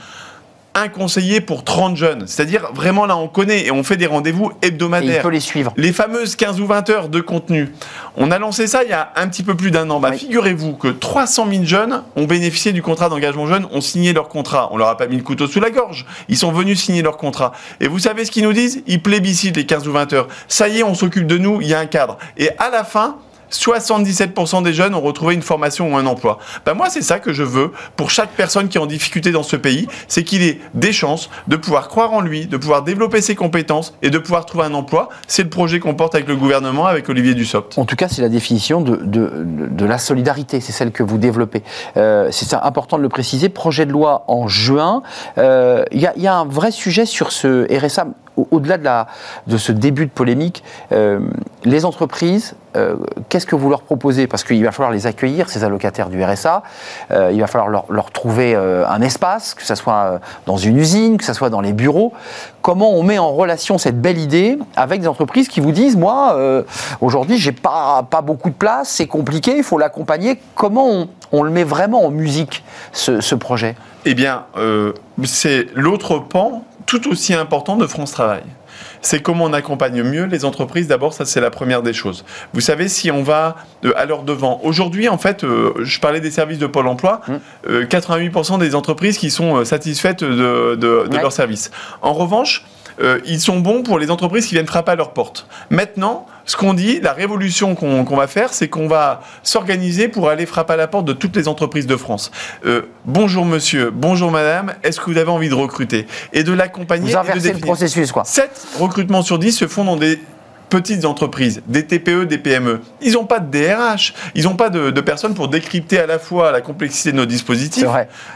un conseiller pour 30 jeunes. C'est-à-dire, vraiment, là, on connaît et on fait des rendez-vous hebdomadaires. il faut les suivre. Les fameuses 15 ou 20 heures de contenu. On a lancé ça il y a un petit peu plus d'un an. Bah, Figurez-vous que 300 000 jeunes ont bénéficié du contrat d'engagement jeune, ont signé leur contrat. On leur a pas mis le couteau sous la gorge. Ils sont venus signer leur contrat. Et vous savez ce qu'ils nous disent? Ils plébiscitent les 15 ou 20 heures. Ça y est, on s'occupe de nous, il y a un cadre. Et à la fin, 77% des jeunes ont retrouvé une formation ou un emploi. Ben moi, c'est ça que je veux pour chaque personne qui est en difficulté dans ce pays, c'est qu'il ait des chances de pouvoir croire en lui, de pouvoir développer ses compétences et de pouvoir trouver un emploi. C'est le projet qu'on porte avec le gouvernement, avec Olivier Dussopt. En tout cas, c'est la définition de, la solidarité, c'est celle que vous développez. Euh, c'est important de le préciser. Projet de loi en juin. Il euh, y, y, a un vrai sujet sur ce RSA au-delà de, de ce début de polémique, euh, les entreprises, euh, qu'est-ce que vous leur proposez? Parce qu'il va falloir les accueillir, ces allocataires du RSA, euh, il va falloir leur, trouver un espace, que ce soit dans une usine, que ce soit dans les bureaux. Comment on met en relation cette belle idée avec des entreprises qui vous disent, moi, aujourd'hui, j'ai pas, pas beaucoup de place, c'est compliqué, il faut l'accompagner. Comment on, on, le met vraiment en musique, ce, ce projet? Eh bien, c'est l'autre pan tout aussi important de France Travail. C'est comment on accompagne mieux les entreprises. D'abord, ça c'est la première des choses. Vous savez, si on va euh, à leur devant, aujourd'hui en fait, euh, je parlais des services de Pôle Emploi, 88% mmh. euh, des entreprises qui sont satisfaites de, de, leurs services. En revanche, ils sont bons pour les entreprises qui viennent frapper à leur porte. Maintenant, ce qu'on dit, la révolution qu'on va faire, c'est qu'on va s'organiser pour aller frapper à la porte de toutes les entreprises de France. Euh, bonjour monsieur, bonjour madame, est-ce que vous avez envie de recruter Et de l'accompagner. Vous inversez le processus, quoi. 7 recrutements sur 10 se font dans des petites entreprises, des TPE, des PME. Ils n'ont pas de DRH, ils n'ont pas de, personnes pour décrypter à la fois la complexité de nos dispositifs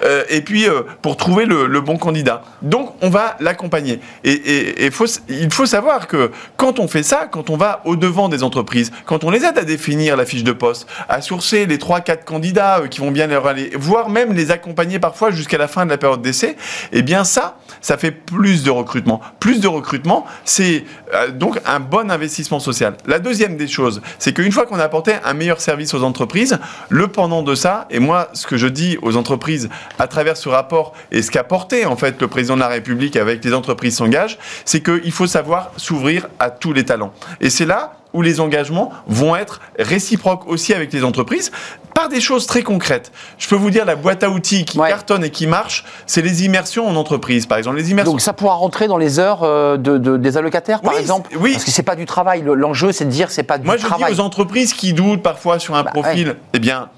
euh, et puis euh, pour trouver le, bon candidat. Donc on va l'accompagner. Et, faut, il faut savoir que quand on fait ça, quand on va au-devant des entreprises, quand on les aide à définir la fiche de poste, à sourcer les 3-4 candidats euh, qui vont bien leur aller, voire même les accompagner parfois jusqu'à la fin de la période d'essai, eh bien ça, ça fait plus de recrutement. Plus de recrutement, c'est donc un bon investissement social. La deuxième des choses, c'est qu'une fois qu'on a apporté un meilleur service aux entreprises, le pendant de ça, et moi, ce que je dis aux entreprises à travers ce rapport et ce qu'a porté en fait le président de la République avec les entreprises s'engagent, c'est qu'il faut savoir s'ouvrir à tous les talents. Et c'est là où les engagements vont être réciproques aussi avec les entreprises par des choses très concrètes. Je peux vous dire, la boîte à outils qui cartonne et qui marche, c'est les immersions en entreprise, par exemple. Les immersions. Donc ça pourra rentrer dans les heures euh, de, des allocataires, par exemple Oui. Parce que c'est pas du travail. L'enjeu, c'est de dire c'est pas du travail. Moi, je dis aux entreprises qui doutent parfois sur un bah, profil, eh bien,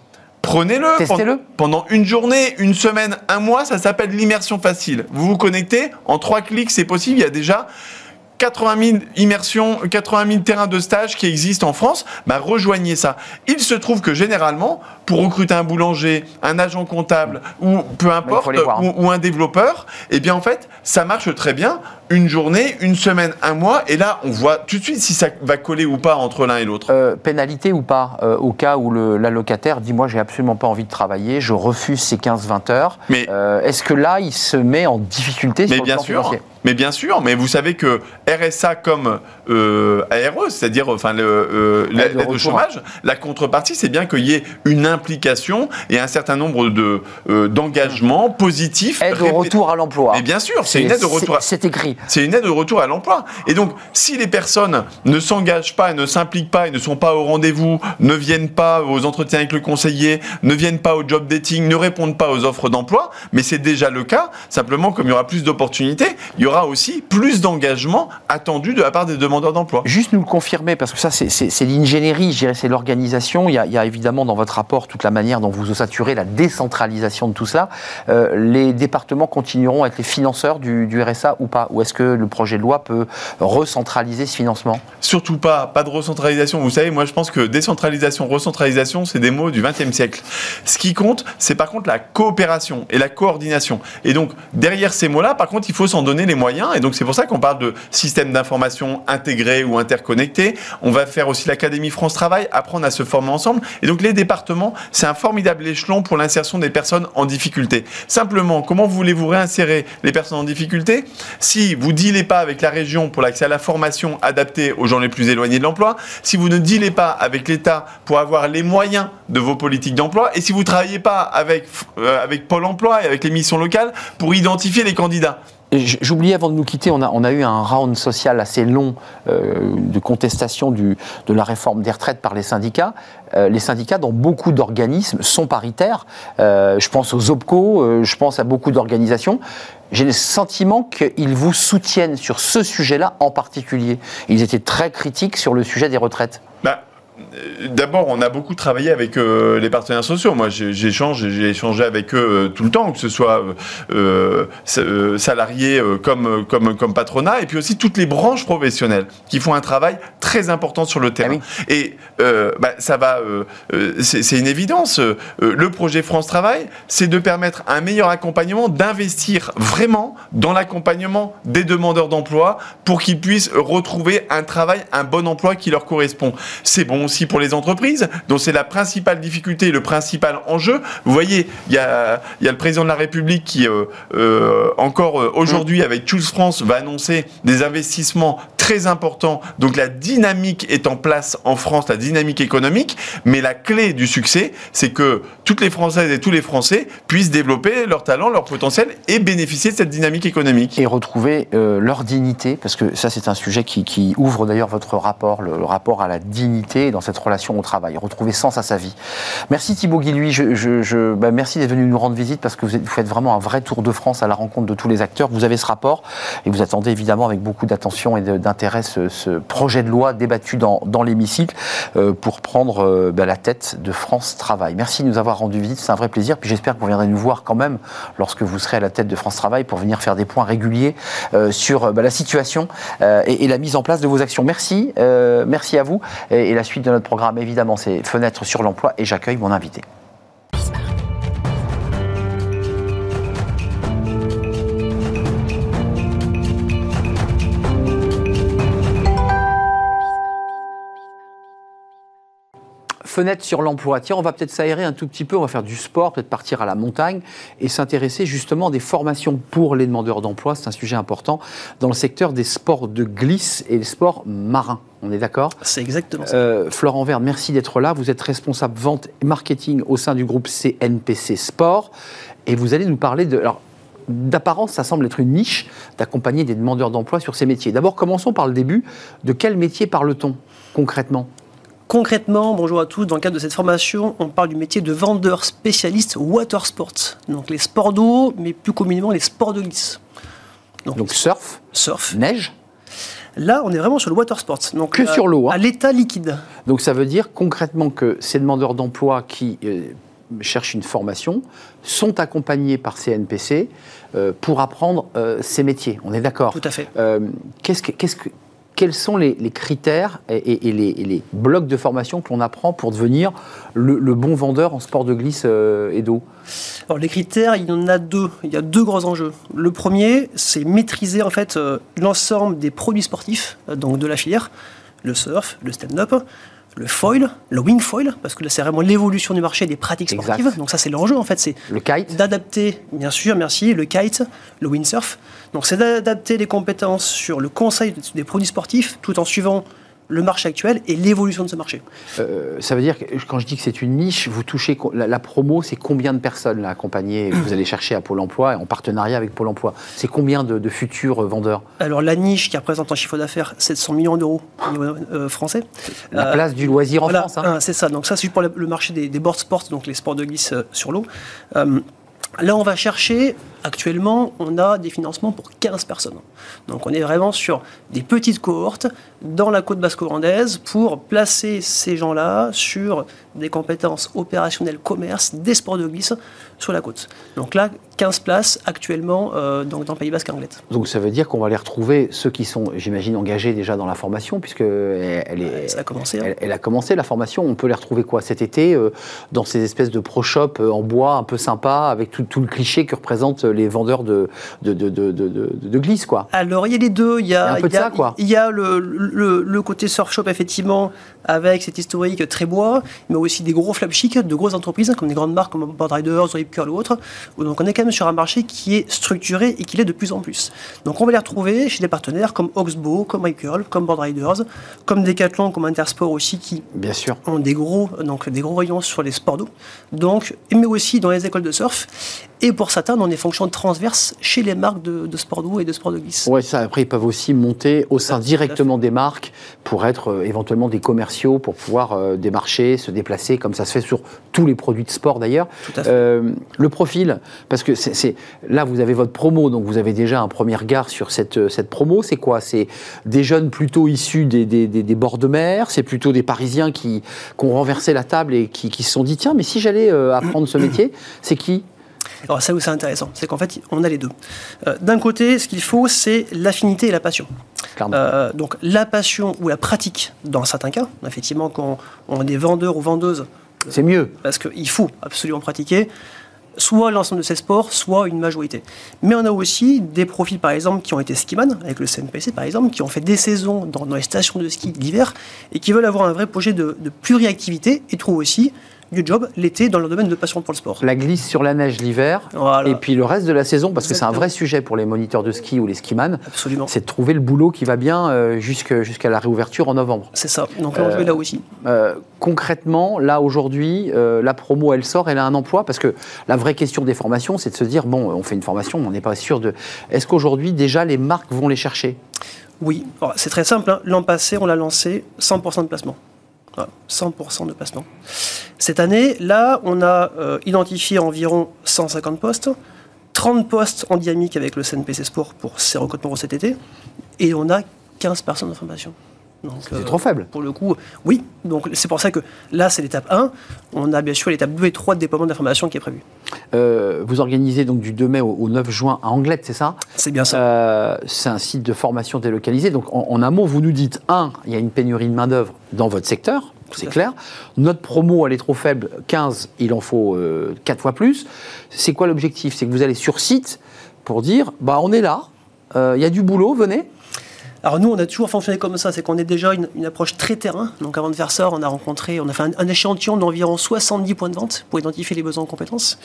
Prenez-le pendant, pendant une journée, une semaine, un mois, ça s'appelle l'immersion facile. Vous vous connectez, en trois clics, c'est possible. Il y a déjà 80 000 immersions, 80 000 terrains de stage qui existent en France, bah rejoignez ça. Il se trouve que généralement, pour recruter un boulanger, un agent comptable ou peu importe, hein. ou, un développeur, eh bien en fait, ça marche très bien. Une journée, une semaine, un mois, et là, on voit tout de suite si ça va coller ou pas entre l'un et l'autre. Euh, pénalité ou pas, euh, au cas où l'allocataire dit moi, j'ai absolument pas envie de travailler, je refuse ces 15-20 heures. Mais euh, est-ce que là, il se met en difficulté mais sur bien le sûr. Financier? mais bien sûr, mais vous savez que RSA comme euh, ARE, c'est-à-dire enfin l'aide de chômage, la contrepartie, c'est bien qu'il y ait une implication et un certain nombre de d'engagements positifs. Aide au retour à l'emploi. Mais bien sûr, c'est une aide au retour. C'est écrit. C'est une aide au retour à l'emploi. Et donc, si les personnes ne s'engagent pas, ne s'impliquent pas, et ne sont pas au rendez-vous, ne viennent pas aux entretiens avec le conseiller, ne viennent pas au job dating, ne répondent pas aux offres d'emploi, mais c'est déjà le cas. Simplement, comme il y aura plus d'opportunités, il y aura aussi plus d'engagement attendu de la part des demandeurs d'emploi. Juste nous le confirmer, parce que ça, c'est l'ingénierie, je dirais, c'est l'organisation. Il, y a évidemment dans votre rapport toute la manière dont vous ossaturez la décentralisation de tout cela. Euh, les départements continueront à être les financeurs du, RSA ou pas est-ce que le projet de loi peut recentraliser ce financement? Surtout pas, pas de recentralisation. Vous savez, moi je pense que décentralisation, recentralisation, c'est des mots du XXe siècle. Ce qui compte, c'est par contre la coopération et la coordination. Et donc, derrière ces mots-là, par contre, il faut s'en donner les moyens. Et donc, c'est pour ça qu'on parle de système d'information intégré ou interconnecté. On va faire aussi l'Académie France Travail, apprendre à se former ensemble. Et donc, les départements, c'est un formidable échelon pour l'insertion des personnes en difficulté. Simplement, comment voulez-vous réinsérer les personnes en difficulté? Si vous ne dealez pas avec la région pour l'accès à la formation adaptée aux gens les plus éloignés de l'emploi, si vous ne dealez pas avec l'État pour avoir les moyens de vos politiques d'emploi, et si vous ne travaillez pas avec, euh, avec Pôle emploi et avec les missions locales pour identifier les candidats. J'oubliais avant de nous quitter, on a, eu un round social assez long euh, de contestation de la réforme des retraites par les syndicats. Euh, les syndicats, dans beaucoup d'organismes, sont paritaires. Euh, je pense aux OPCO, je pense à beaucoup d'organisations. J'ai le sentiment qu'ils vous soutiennent sur ce sujet-là en particulier. Ils étaient très critiques sur le sujet des retraites. Bah, D'abord, on a beaucoup travaillé avec euh, les partenaires sociaux. Moi, j'échange, j'ai échangé avec eux euh, tout le temps, que ce soit euh, euh, salariés euh, comme, comme, comme patronat, et puis aussi toutes les branches professionnelles qui font un travail très important sur le terrain. Et euh, bah, ça va, euh, euh, c'est une évidence. Euh, le projet France Travail, c'est de permettre un meilleur accompagnement, d'investir vraiment dans l'accompagnement des demandeurs d'emploi pour qu'ils puissent retrouver un travail, un bon emploi qui leur correspond. C'est bon aussi pour les entreprises, dont c'est la principale difficulté, le principal enjeu. Vous voyez, il y a, y a le président de la République qui, euh, euh, encore euh, aujourd'hui, avec Choose France, va annoncer des investissements très importants. Donc la dynamique est en place en France, la dynamique économique. Mais la clé du succès, c'est que toutes les Françaises et tous les Français puissent développer leur talent, leur potentiel et bénéficier de cette dynamique économique. et retrouver leur dignité, parce que ça c'est un sujet qui, ouvre d'ailleurs votre rapport, le, rapport à la dignité cette relation au travail, retrouver sens à sa vie. Merci Thibaut Guilhuy, je, bah, merci d'être venu nous rendre visite parce que vous, faites vraiment un vrai tour de France à la rencontre de tous les acteurs. Vous avez ce rapport et vous attendez évidemment avec beaucoup d'attention et d'intérêt ce, projet de loi débattu dans, dans l'hémicycle euh, pour prendre euh, bah, la tête de France Travail. Merci de nous avoir rendu visite, c'est un vrai plaisir. Puis j'espère que vous viendrez nous voir quand même lorsque vous serez à la tête de France Travail pour venir faire des points réguliers euh, sur bah, la situation et, la mise en place de vos actions. Merci, merci à vous. Et, et la suite de notre programme, évidemment, c'est Fenêtre sur l'emploi et j'accueille mon invité. Fenêtre sur l'emploi. Tiens, on va peut-être s'aérer un tout petit peu, on va faire du sport, peut-être partir à la montagne et s'intéresser justement des formations pour les demandeurs d'emploi. C'est un sujet important dans le secteur des sports de glisse et les sports marins. On est d'accord? C'est exactement ça. Euh, Florent Verne, merci d'être là. Vous êtes responsable vente et marketing au sein du groupe CNPC Sport. Et vous allez nous parler de. Alors, d'apparence, ça semble être une niche d'accompagner des demandeurs d'emploi sur ces métiers. D'abord, commençons par le début. De quel métier parle-t-on concrètement? Concrètement, bonjour à tous, dans le cadre de cette formation, on parle du métier de vendeur spécialiste water sports. Donc les sports d'eau, mais plus communément les sports de glisse. Donc, surf, surf. neige. Là, on est vraiment sur le water sports. Donc, Que à- sur l'eau, hein. À l'état liquide. Donc ça veut dire concrètement que ces demandeurs d'emploi qui euh, cherchent une formation sont accompagnés par CNPC euh, pour apprendre euh, ces métiers. On est d'accord Tout à fait. Euh, qu'est-ce que- qu'est-ce que- quels sont les, critères et, les, blocs de formation que l'on apprend pour devenir le, bon vendeur en sport de glisse euh, et d'eau Alors les critères, il y en a deux. Il y a deux grands enjeux. Le premier, c'est maîtriser en fait euh, l'ensemble des produits sportifs, euh, donc de la filière, le surf, le stand-up, le foil, le wing foil, parce que là c'est vraiment l'évolution du marché des pratiques Exact. sportives. Donc ça c'est l'enjeu en fait, c'est Le kite d'adapter, bien sûr, merci, le kite, le windsurf. Donc c'est d'adapter les compétences sur le conseil des produits sportifs tout en suivant le marché actuel et l'évolution de ce marché. Euh, ça veut dire que quand je dis que c'est une niche, vous touchez la, la promo, c'est combien de personnes là, accompagnées Vous allez chercher à Pôle Emploi en partenariat avec Pôle Emploi? C'est combien de, de futurs euh, vendeurs? Alors la niche qui représente un chiffre d'affaires 700 millions d'euros au niveau euh, français. La Euh, place du loisir en Voilà, France. hein. hein, c'est ça. Donc ça, c'est pour le le marché des, des board sports, donc les sports de glisse sur l'eau. Là, on va chercher. Actuellement, on a des financements pour 15 personnes. Donc, on est vraiment sur des petites cohortes dans la côte basco-hollandaise pour placer ces gens-là sur des compétences opérationnelles commerce, des sports de glisse sur la côte. Donc là, 15 places actuellement euh, donc dans le Pays Basque Anglette. Donc ça veut dire qu'on va les retrouver, ceux qui sont, j'imagine, engagés déjà dans la formation, puisque elle, elle est, Ça a commencé. hein. elle, elle a commencé la formation. On peut les retrouver quoi cet été euh, dans ces espèces de pro shop euh, en bois un peu sympa, avec tout, tout le cliché que représentent les vendeurs de, de, de, de, de- glisse, quoi. Alors, il y a les deux. Il y a, Il y a le, le, le côté surf shop, effectivement, avec cet historique très bois, mais aussi des gros flaps chics de grosses entreprises, comme des grandes marques comme Board Riders, Rip Curl ou autres. Donc, on est quand même sur un marché qui est structuré et qui l'est de plus en plus. Donc, on va les retrouver chez des partenaires comme Oxbow, comme Rip Curl, comme Board Riders, comme Decathlon, comme Intersport aussi, qui Bien sûr. ont des gros, donc des gros rayons sur les sports d'eau, donc, mais aussi dans les écoles de surf. Et pour certains, dans des fonctions transverses chez les marques de, de sport de haut et de sport de glisse. Ouais, ça. Après, ils peuvent aussi monter au sein directement des marques pour être euh, éventuellement des commerciaux, pour pouvoir euh, démarcher, se déplacer, comme ça se fait sur tous les produits de sport d'ailleurs. Tout à fait. Euh, le profil, parce que c'est là, vous avez votre promo, donc vous avez déjà un premier regard sur cette, euh, cette promo. C'est quoi? C'est des jeunes plutôt issus des, des- des- des bords de mer? C'est plutôt des Parisiens qui, qui ont renversé la table et qui, qui se sont dit tiens, mais si j'allais euh, apprendre ce métier, c'est qui? Alors ça où c'est intéressant, c'est qu'en fait, on a les deux. Euh, D'un côté, ce qu'il faut, c'est l'affinité et la passion. Euh, donc la passion ou la pratique, dans certains cas, effectivement, quand on est vendeur ou vendeuse, C'est mieux. parce qu'il faut absolument pratiquer, soit l'ensemble de ces sports, soit une majorité. Mais on a aussi des profils, par exemple, qui ont été skiman, avec le CNPC, par exemple, qui ont fait des saisons dans, dans les stations de ski d'hiver, et qui veulent avoir un vrai projet de, de pluriactivité, et trouvent aussi du job l'été dans leur domaine de passion pour le sport. La glisse sur la neige l'hiver, Voilà. et puis le reste de la saison, parce que c'est un vrai sujet pour les moniteurs de ski ou les skimans, Absolument. c'est de trouver le boulot qui va bien euh, jusqu'à la réouverture en novembre. C'est ça. Donc l'enjeu Euh, est là aussi. Euh, concrètement, là aujourd'hui, euh, la promo, elle sort, elle a un emploi parce que la vraie question des formations, c'est de se dire bon, on fait une formation, mais on n'est pas sûr de. Est-ce qu'aujourd'hui déjà les marques vont les chercher? Oui, c'est très simple. hein. L'an passé, on l'a lancé 100% de placement. Voilà, 100% de placement. Cette année, là, on a euh, identifié environ 150 postes, 30 postes en dynamique avec le CNPC Sport pour ces recrutements pour cet été, et on a 15 personnes en formation. C'est euh, trop faible. Pour le coup, oui. Donc c'est pour ça que là, c'est l'étape 1. On a bien sûr l'étape 2 et 3 de déploiement de l'information qui est prévue. Euh, Vous organisez donc du 2 mai au, au 9 juin à Anglette, c'est ça? C'est bien ça. Euh, C'est un site de formation délocalisé. Donc en, en un mot, vous nous dites un, il y a une pénurie de main d'œuvre dans votre secteur. C'est clair. Notre promo, elle est trop faible. 15, il en faut 4 fois plus. C'est quoi l'objectif? C'est que vous allez sur site pour dire bah, on est là, euh, il y a du boulot, venez. Alors nous, on a toujours fonctionné comme ça, c'est qu'on est déjà une, une approche très terrain. Donc avant de faire ça, on a rencontré, on a fait un, un échantillon d'environ 70 points de vente pour identifier les besoins en compétences.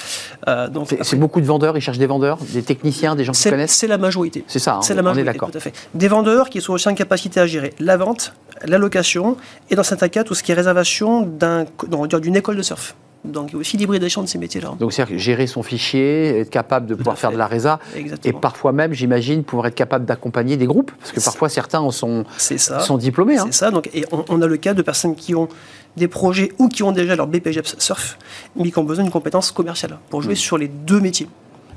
Euh, donc C'est beaucoup de vendeurs, ils cherchent des vendeurs, des techniciens, des gens qui connaissent. c'est la majorité. C'est ça, hein, C'est la on est majorité, d'accord. tout à fait. Des vendeurs qui sont aussi en capacité à gérer la vente, la location et dans certains cas tout ce qui est réservation d'une école de surf. Donc il y a aussi l'hybridation de ces métiers-là. Donc c'est-à-dire gérer son fichier, être capable de pouvoir faire de la résa, et Exactement. parfois même, j'imagine, pouvoir être capable d'accompagner des groupes, parce que parfois certains en sont, C'est ça. sont diplômés. hein. C'est ça. Donc, et on, on a le cas de personnes qui ont des projets ou qui ont déjà leur BPGEPS surf, mais qui ont besoin d'une compétence commerciale pour jouer sur les deux métiers.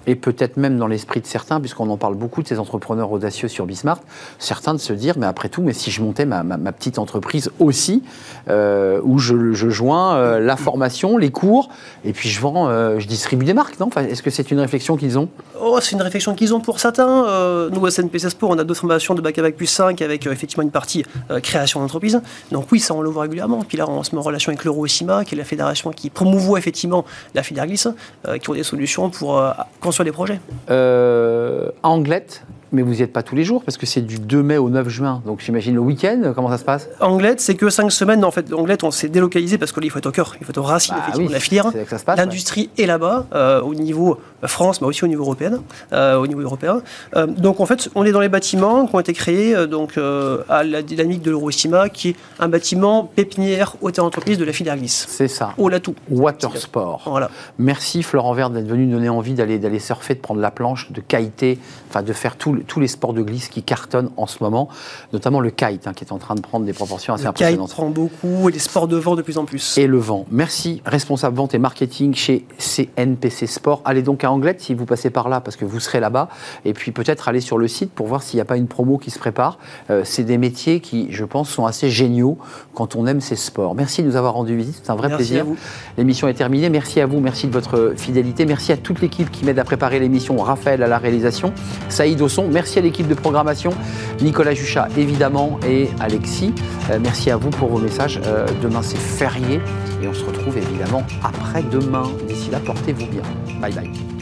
Et peut-être même dans l'esprit de certains, puisqu'on en parle beaucoup de ces entrepreneurs audacieux sur Bismart, certains de se dire, mais après tout, mais si je montais ma, petite entreprise aussi, euh, où je, joins euh, la formation, les cours, et puis je vends, euh, je distribue des marques, non? Enfin, Est-ce que c'est une réflexion qu'ils ont? Oh, c'est une réflexion qu'ils ont pour certains. Nous, au SNPC Sport, on a d'autres formations de bac à bac plus 5 avec effectivement une partie création d'entreprise. Donc oui, ça, on le voit régulièrement. Puis là, on se met en relation avec l'Euro-ESIMA, qui est la fédération qui promouvoit effectivement la filière glisse, qui ont des solutions pour euh, construire des projets. euh, Anglette, mais vous n'y êtes pas tous les jours, parce que c'est du 2 mai au 9 juin, donc j'imagine le week-end, comment ça se passe? Anglette, c'est que 5 semaines. En fait, Anglette, on s'est délocalisé parce que là, il faut être au cœur, il faut être aux racines Bah oui, de la filière. ouais. L'industrie est là-bas, euh, au niveau France, mais aussi au niveau européen. euh, au niveau européen. Euh, donc en fait, on est dans les bâtiments qui ont été créés euh, donc, euh, à la dynamique de l'Eurostima, qui est un bâtiment pépinière hôtel entreprise de la filière glisse. C'est ça. Au Latou. Watersport. Voilà. Merci Florent Vert d'être venu nous donner envie d'aller surfer, de prendre la planche, de kiter, enfin de faire tous les- tous les sports de glisse qui cartonnent en ce moment, notamment le kite hein, qui est en train de prendre des proportions assez Le kite impressionnantes. prend beaucoup et les sports de vent de plus en plus. Et le vent. Merci, responsable vente et marketing chez CNPC Sport. Allez donc à Anglette si vous passez par là, parce que vous serez là-bas. Et puis peut-être aller sur le site pour voir s'il n'y a pas une promo qui se prépare. Euh, c'est des métiers qui, je pense, sont assez géniaux quand on aime ces sports. Merci de nous avoir rendu visite. C'est un vrai Merci plaisir. à vous. L'émission est terminée. Merci à vous, merci de votre fidélité. Merci à toute l'équipe qui m'aide à préparer l'émission. Raphaël à la réalisation, Saïd au son. Merci à l'équipe de programmation, Nicolas Juchat évidemment et Alexis. Euh, merci à vous pour vos messages. Euh, demain c'est férié et on se retrouve évidemment après-demain. D'ici là, portez-vous bien. Bye bye.